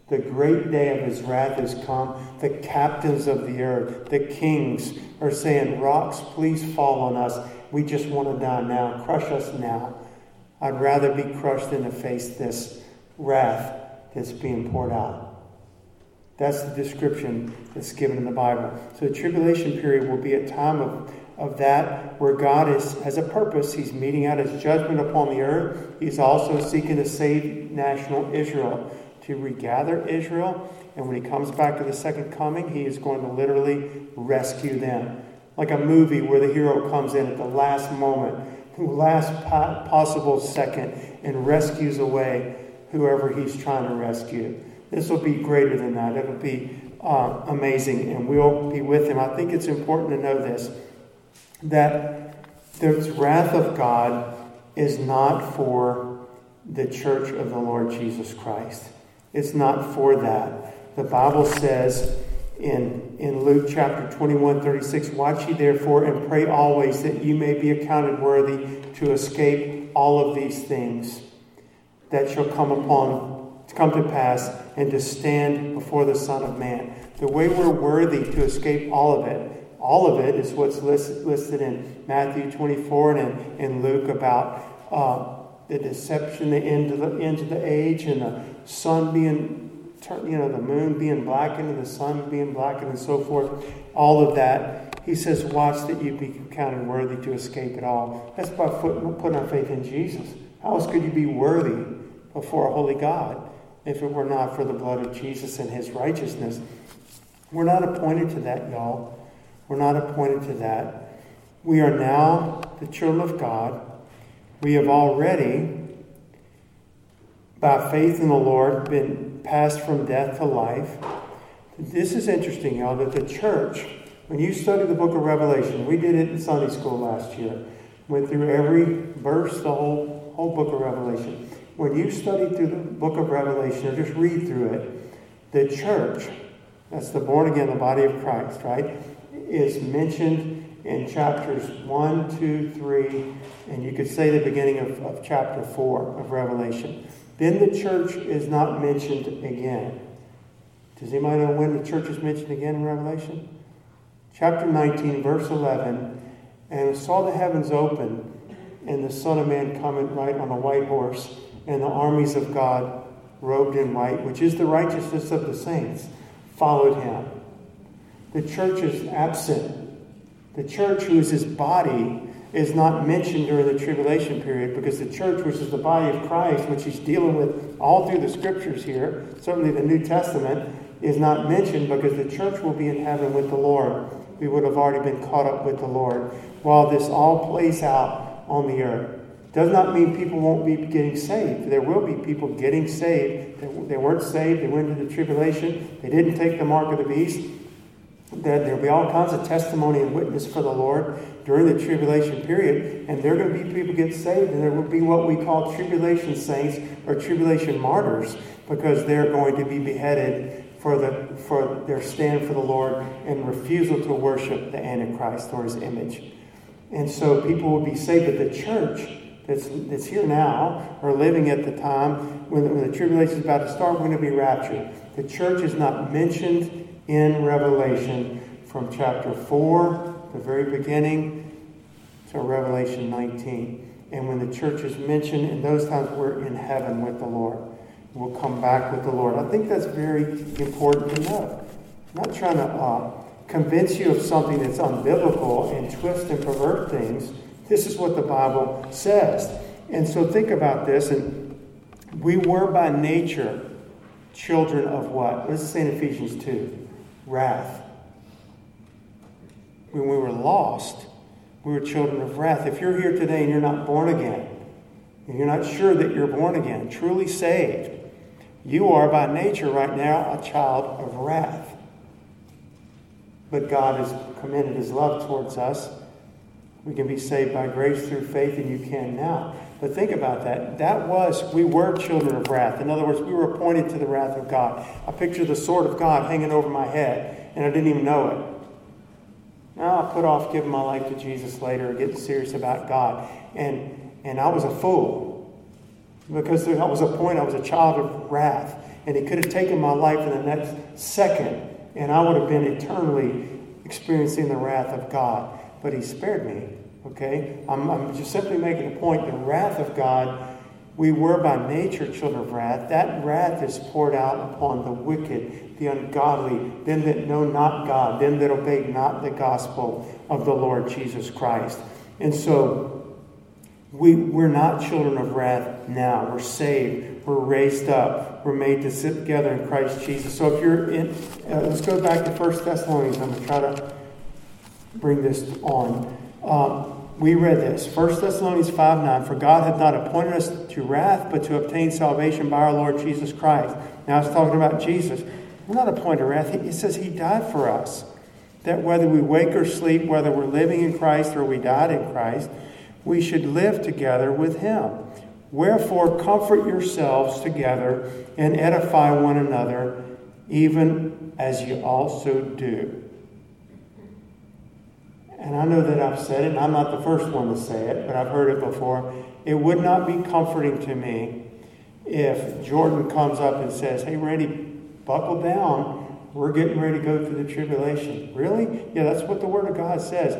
The great day of his wrath has come. The captains of the earth, the kings, are saying, Rocks, please fall on us. We just want to die now. Crush us now. I'd rather be crushed than to face this wrath that's being poured out. That's the description that's given in the Bible. So the tribulation period will be a time of, of that where God is, has a purpose. He's meting out his judgment upon the earth. He's also seeking to save national Israel, to regather Israel. And when he comes back to the second coming, he is going to literally rescue them. Like a movie where the hero comes in at the last moment, the last possible second, and rescues away whoever he's trying to rescue. This will be greater than that. It'll be uh, amazing, and we'll be with him. I think it's important to know this that the wrath of God is not for the church of the Lord Jesus Christ. It's not for that. The Bible says in, in Luke chapter 21, 36, Watch ye therefore and pray always that you may be accounted worthy to escape all of these things that shall come upon to come to pass and to stand before the Son of Man. The way we're worthy to escape all of it, all of it is what's listed in Matthew 24 and in Luke about uh, the deception, the end of the end of the age, and the sun being you know, the moon being blackened and the sun being blackened and so forth, all of that. He says, Watch that you be counted worthy to escape it all. That's by putting our faith in Jesus. How else could you be worthy before a holy God if it were not for the blood of Jesus and his righteousness? We're not appointed to that, y'all. We're not appointed to that. We are now the children of God. We have already, by faith in the Lord, been passed from death to life. This is interesting, y'all, that the church, when you study the book of Revelation, we did it in Sunday school last year, went through every verse, the whole, whole book of Revelation. When you study through the book of Revelation or just read through it, the church, that's the born again, the body of Christ, right? is mentioned in chapters 1, 2, 3, and you could say the beginning of, of chapter 4 of Revelation. Then the church is not mentioned again. Does anybody know when the church is mentioned again in Revelation? Chapter 19, verse 11. And saw the heavens open, and the Son of Man coming right on a white horse, and the armies of God robed in white, which is the righteousness of the saints, followed him. The church is absent. The church, who is his body, is not mentioned during the tribulation period because the church, which is the body of Christ, which he's dealing with all through the scriptures here, certainly the New Testament, is not mentioned because the church will be in heaven with the Lord. We would have already been caught up with the Lord while this all plays out on the earth. Does not mean people won't be getting saved. There will be people getting saved. They weren't saved. They went into the tribulation. They didn't take the mark of the beast. There will be all kinds of testimony and witness for the Lord during the tribulation period. And there are going to be people get saved. And there will be what we call tribulation saints or tribulation martyrs because they're going to be beheaded for, the, for their stand for the Lord and refusal to worship the Antichrist or his image. And so people will be saved. But the church that's, that's here now or living at the time when, when the tribulation is about to start, we're going to be raptured. The church is not mentioned in Revelation from chapter 4, the very beginning, to Revelation 19. And when the church is mentioned, in those times we're in heaven with the Lord. We'll come back with the Lord. I think that's very important to know. I'm not trying to uh, convince you of something that's unbiblical and twist and pervert things. This is what the Bible says. And so think about this. And we were by nature children of what? What does it say in Ephesians 2? Wrath. When we were lost, we were children of wrath. If you're here today and you're not born again, and you're not sure that you're born again, truly saved, you are by nature right now a child of wrath. But God has commended his love towards us. We can be saved by grace through faith, and you can now. But think about that. That was, we were children of wrath. In other words, we were appointed to the wrath of God. I picture the sword of God hanging over my head, and I didn't even know it. Now I put off giving my life to Jesus later, getting serious about God. And, and I was a fool. Because there was a point I was a child of wrath. And he could have taken my life in the next second, and I would have been eternally experiencing the wrath of God. But he spared me Okay? I'm, I'm just simply making a point. The wrath of God, we were by nature children of wrath. That wrath is poured out upon the wicked, the ungodly, them that know not God, them that obey not the gospel of the Lord Jesus Christ. And so, we, we're not children of wrath now. We're saved. We're raised up. We're made to sit together in Christ Jesus. So if you're in, uh, let's go back to First Thessalonians. I'm going to try to bring this on. Um, we read this 1 Thessalonians 5 9. For God hath not appointed us to wrath, but to obtain salvation by our Lord Jesus Christ. Now it's talking about Jesus. We're not appointed to wrath. It says He died for us. That whether we wake or sleep, whether we're living in Christ or we died in Christ, we should live together with Him. Wherefore, comfort yourselves together and edify one another, even as you also do. And I know that I've said it, and I'm not the first one to say it, but I've heard it before. It would not be comforting to me if Jordan comes up and says, Hey, Randy, buckle down. We're getting ready to go through the tribulation. Really? Yeah, that's what the Word of God says.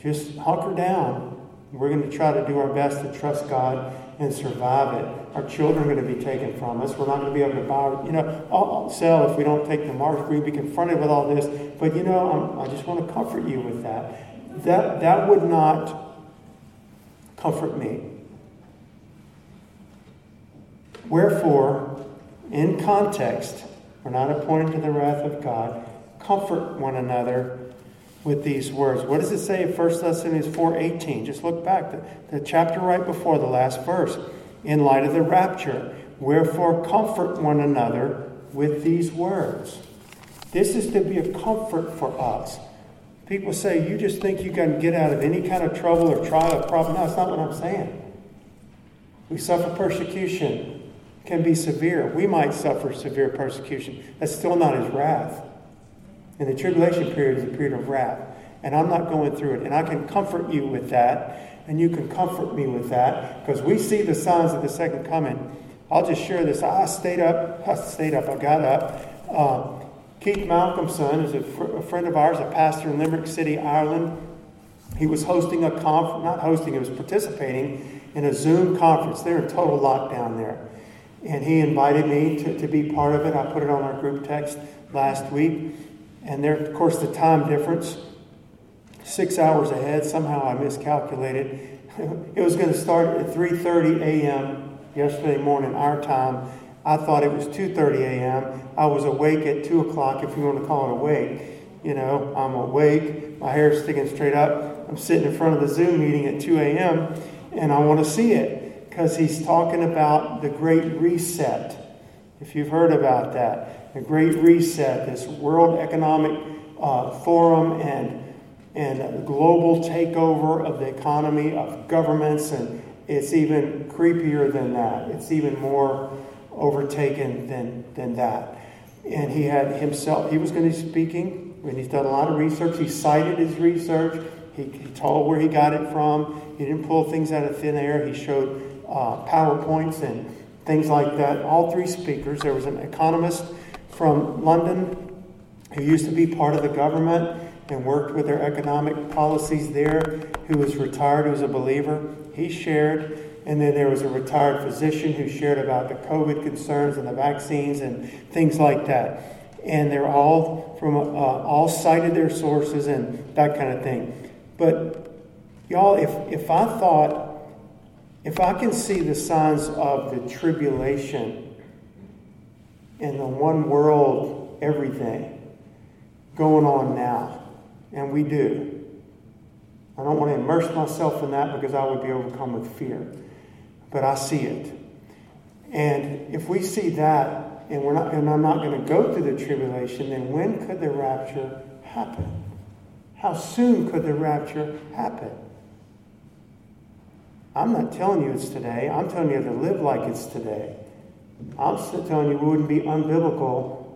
Just hunker down. We're going to try to do our best to trust God and survive it. Our children are going to be taken from us. We're not going to be able to buy, you know, I'll, sell if we don't take the mark. We'll be confronted with all this. But, you know, I'm, I just want to comfort you with that that, that would not comfort me. Wherefore, in context, we're not appointed to the wrath of God. Comfort one another with these words. What does it say in 1 Thessalonians 4.18? Just look back, the, the chapter right before the last verse. In light of the rapture, wherefore comfort one another with these words. This is to be a comfort for us. People say, you just think you can get out of any kind of trouble or trial or problem. No, that's not what I'm saying. We suffer persecution, can be severe. We might suffer severe persecution. That's still not his wrath. And the tribulation period is a period of wrath. and I'm not going through it. And I can comfort you with that, and you can comfort me with that, because we see the signs of the second coming. I'll just share this. I stayed up, I stayed up, I got up. Uh, Keith Malcomson is a, fr- a friend of ours, a pastor in Limerick City, Ireland. He was hosting a conference, not hosting, he was participating in a Zoom conference. They're in total lockdown there. And he invited me to, to be part of it. I put it on our group text last week. And there, of course, the time difference, six hours ahead. Somehow I miscalculated. it was going to start at 3.30 a.m. yesterday morning, our time. I thought it was 2.30 a.m. I was awake at 2 o'clock, if you want to call it awake. You know, I'm awake. My hair's sticking straight up. I'm sitting in front of the Zoom meeting at 2 a.m. and I want to see it because he's talking about the Great Reset. If you've heard about that, the Great Reset, this World Economic uh, Forum and and global takeover of the economy of governments, and it's even creepier than that. It's even more overtaken than than that. And he had himself. He was going to be speaking, and he's done a lot of research. He cited his research. He, he told where he got it from. He didn't pull things out of thin air. He showed uh, PowerPoints and things like that. All three speakers. There was an economist from London who used to be part of the government and worked with their economic policies there, who was retired, who was a believer. He shared. And then there was a retired physician who shared about the COVID concerns and the vaccines and things like that. And they're all from uh, all cited their sources and that kind of thing. But y'all, if if I thought, if I can see the signs of the tribulation and the one world everything going on now, and we do. I don't want to immerse myself in that because I would be overcome with fear. But I see it. And if we see that and we're not and I'm not going to go through the tribulation, then when could the rapture happen? How soon could the rapture happen? I'm not telling you it's today. I'm telling you to live like it's today. I'm still telling you it wouldn't be unbiblical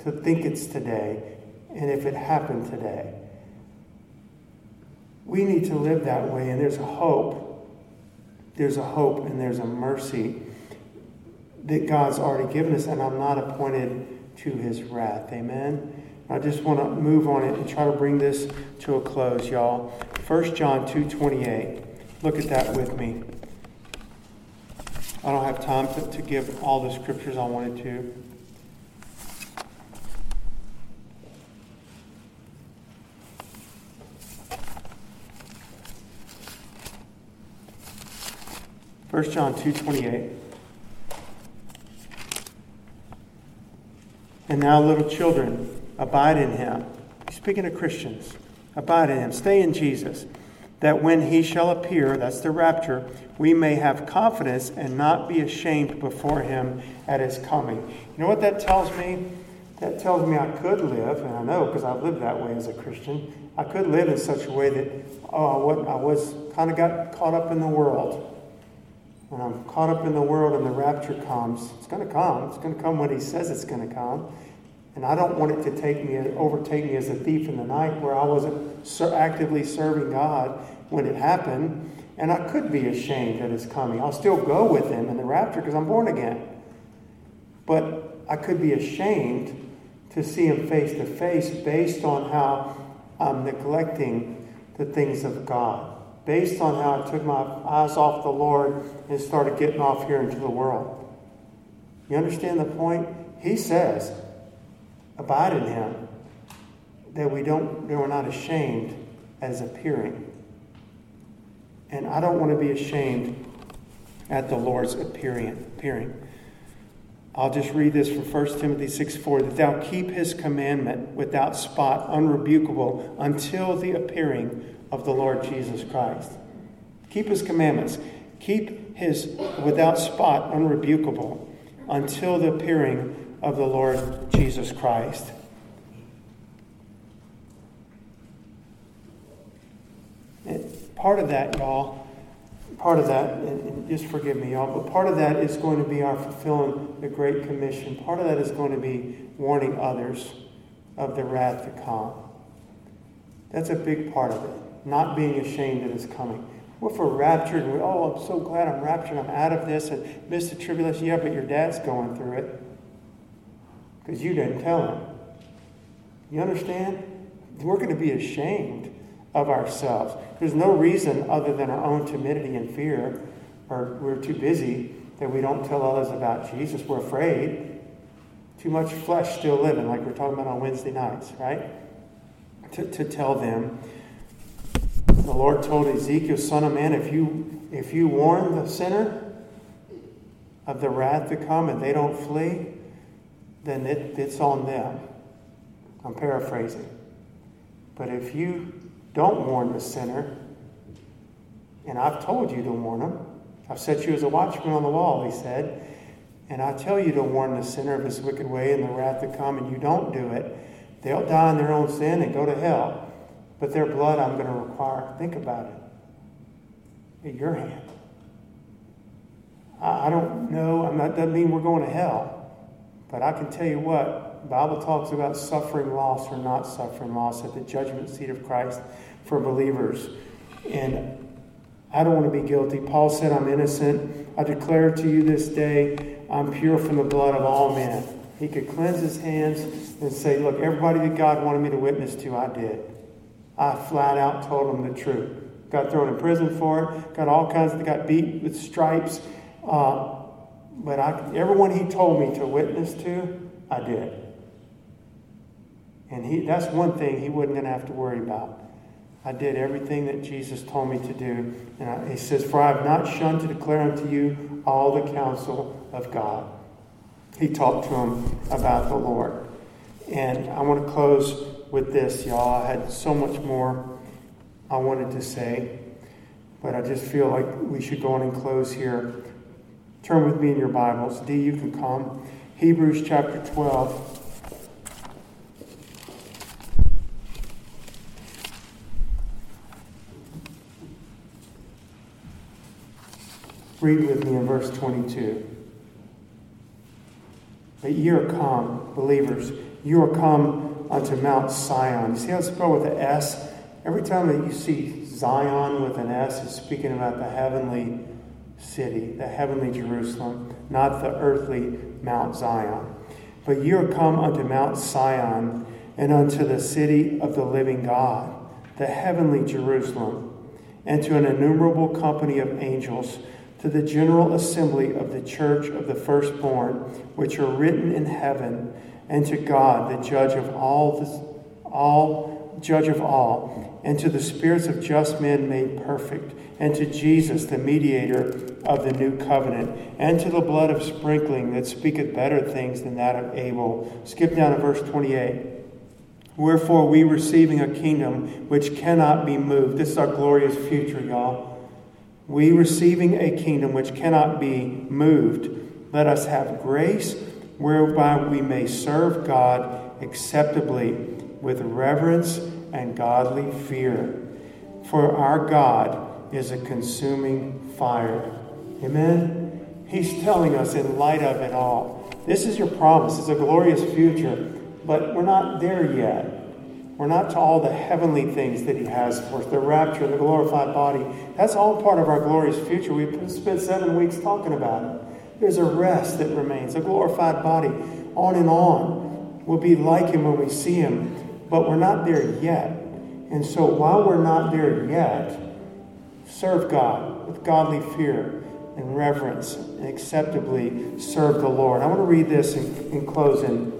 to think it's today and if it happened today. We need to live that way, and there's hope. There's a hope and there's a mercy that God's already given us, and I'm not appointed to his wrath. Amen. I just want to move on it and try to bring this to a close, y'all. 1 John 2.28. Look at that with me. I don't have time to, to give all the scriptures I wanted to. First John 2.28. And now, little children, abide in him. Speaking of Christians, abide in him. Stay in Jesus that when he shall appear, that's the rapture, we may have confidence and not be ashamed before him at his coming. You know what that tells me? That tells me I could live, and I know because I've lived that way as a Christian. I could live in such a way that, oh, I was kind of got caught up in the world. When I'm caught up in the world and the rapture comes, it's going to come. It's going to come when he says it's going to come. And I don't want it to take me, overtake me as a thief in the night where I wasn't actively serving God when it happened. And I could be ashamed at his coming. I'll still go with him in the rapture because I'm born again. But I could be ashamed to see him face to face based on how I'm neglecting the things of God, based on how I took my eyes off the Lord and started getting off here into the world. You understand the point? He says, abide in him, that we don't that we're not ashamed as appearing. And I don't want to be ashamed at the Lord's appearing appearing. I'll just read this from 1 Timothy 6 4 that thou keep his commandment without spot, unrebukable, until the appearing of the Lord Jesus Christ. Keep his commandments. Keep his without spot, unrebukable, until the appearing of the Lord Jesus Christ. And part of that, y'all, part of that, and just forgive me, y'all, but part of that is going to be our fulfilling the Great Commission. Part of that is going to be warning others of the wrath to come. That's a big part of it. Not being ashamed of his coming. What we're raptured and we, oh, I'm so glad I'm raptured, I'm out of this and missed the tribulation? Yeah, but your dad's going through it because you didn't tell him. You understand? We're going to be ashamed of ourselves. There's no reason other than our own timidity and fear, or we're too busy that we don't tell others about Jesus. We're afraid. Too much flesh still living, like we're talking about on Wednesday nights, right? To, to tell them. The Lord told Ezekiel, son of man, if you if you warn the sinner of the wrath to come and they don't flee, then it, it's on them. I'm paraphrasing. But if you don't warn the sinner, and I've told you to warn them, I've set you as a watchman on the wall, he said, and I tell you to warn the sinner of his wicked way and the wrath to come, and you don't do it, they'll die in their own sin and go to hell. But their blood I'm going to require. Think about it. At your hand. I, don't know. I'm not, doesn't mean we're going to hell. But I can tell you what, the Bible talks about suffering loss or not suffering loss at the judgment seat of Christ for believers. And I don't want to be guilty. Paul said, I'm innocent. I declare to you this day, I'm pure from the blood of all men. He could cleanse his hands and say, Look, everybody that God wanted me to witness to, I did. I flat out told them the truth. Got thrown in prison for it, got all kinds of, got beat with stripes. Uh, but I, everyone he told me to witness to, I did. And he, that's one thing he wasn't going to have to worry about. I did everything that Jesus told me to do. And I, he says, For I have not shunned to declare unto you all the counsel of God. He talked to him about the Lord. And I want to close with this, y'all. I had so much more I wanted to say, but I just feel like we should go on and close here. Turn with me in your Bibles. D, you can come. Hebrews chapter 12. Read with me in verse 22. But ye are come, believers, you are come unto Mount Sion. You see how it's spelled with an S? Every time that you see Zion with an S, it's speaking about the heavenly city, the heavenly Jerusalem, not the earthly Mount Zion. But ye are come unto Mount Sion and unto the city of the living God, the heavenly Jerusalem, and to an innumerable company of angels, to the general assembly of the church of the firstborn, which are written in heaven, and to God, the judge of all, the, all judge of all, and to the spirits of just men made perfect and to Jesus, the mediator of the new covenant, and to the blood of sprinkling that speaketh better things than that of Abel. Skip down to verse 28. Wherefore, we receiving a kingdom which cannot be moved. This is our glorious future, y'all. We receiving a kingdom which cannot be moved. Let us have grace whereby we may serve God acceptably with reverence and godly fear. For our God is a consuming fire. Amen? He's telling us in light of it all. This is your promise. It's a glorious future, but we're not there yet. We're not to all the heavenly things that He has for us the rapture, the glorified body. That's all part of our glorious future. We've spent seven weeks talking about it. There's a rest that remains, a glorified body, on and on. We'll be like Him when we see Him, but we're not there yet. And so while we're not there yet, Serve God with godly fear and reverence and acceptably serve the Lord. I want to read this in, in closing.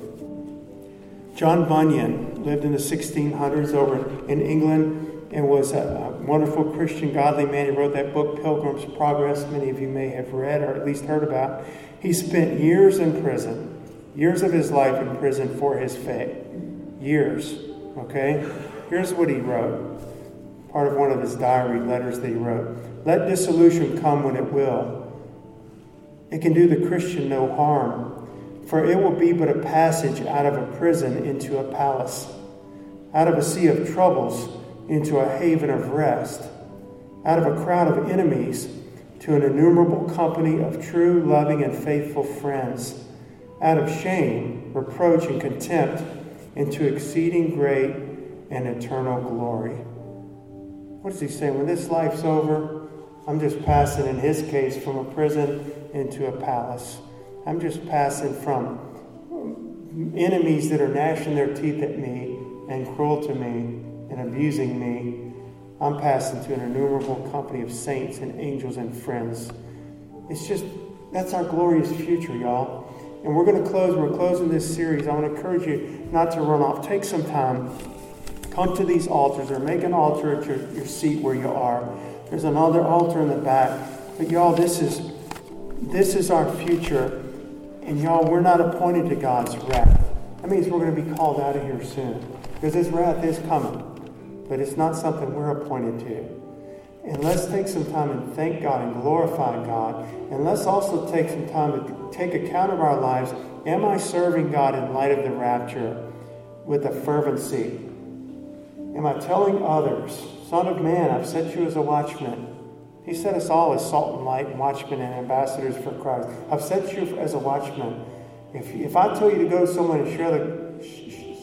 John Bunyan lived in the 1600s over in England and was a, a wonderful Christian, godly man. who wrote that book, Pilgrim's Progress, many of you may have read or at least heard about. He spent years in prison, years of his life in prison for his faith. Years, okay? Here's what he wrote part of one of his diary letters that he wrote. Let dissolution come when it will. It can do the Christian no harm, for it will be but a passage out of a prison into a palace, out of a sea of troubles into a haven of rest, out of a crowd of enemies to an innumerable company of true, loving, and faithful friends, out of shame, reproach, and contempt into exceeding great and eternal glory. What does he say? When this life's over, I'm just passing, in his case, from a prison into a palace. I'm just passing from enemies that are gnashing their teeth at me and cruel to me and abusing me. I'm passing to an innumerable company of saints and angels and friends. It's just, that's our glorious future, y'all. And we're going to close, we're closing this series. I want to encourage you not to run off. Take some time. Come to these altars or make an altar at your, your seat where you are. There's another altar in the back. But y'all, this is this is our future. And y'all, we're not appointed to God's wrath. That means we're going to be called out of here soon. Because his wrath is coming. But it's not something we're appointed to. And let's take some time and thank God and glorify God. And let's also take some time to take account of our lives. Am I serving God in light of the rapture with a fervency? Am I telling others, Son of man, I've set you as a watchman? He set us all as salt and light, and watchmen and ambassadors for Christ. I've set you as a watchman. If, if I tell you to go somewhere and share the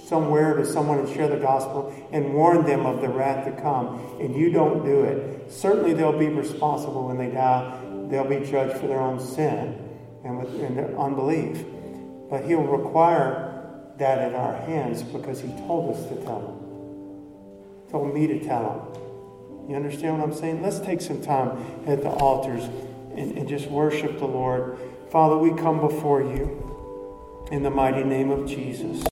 somewhere to someone and share the gospel and warn them of the wrath to come, and you don't do it, certainly they'll be responsible when they die. They'll be judged for their own sin and, with, and their unbelief. But He'll require that in our hands because He told us to tell them. He told me to tell them. You understand what I'm saying? Let's take some time at the altars and, and just worship the Lord. Father, we come before you in the mighty name of Jesus.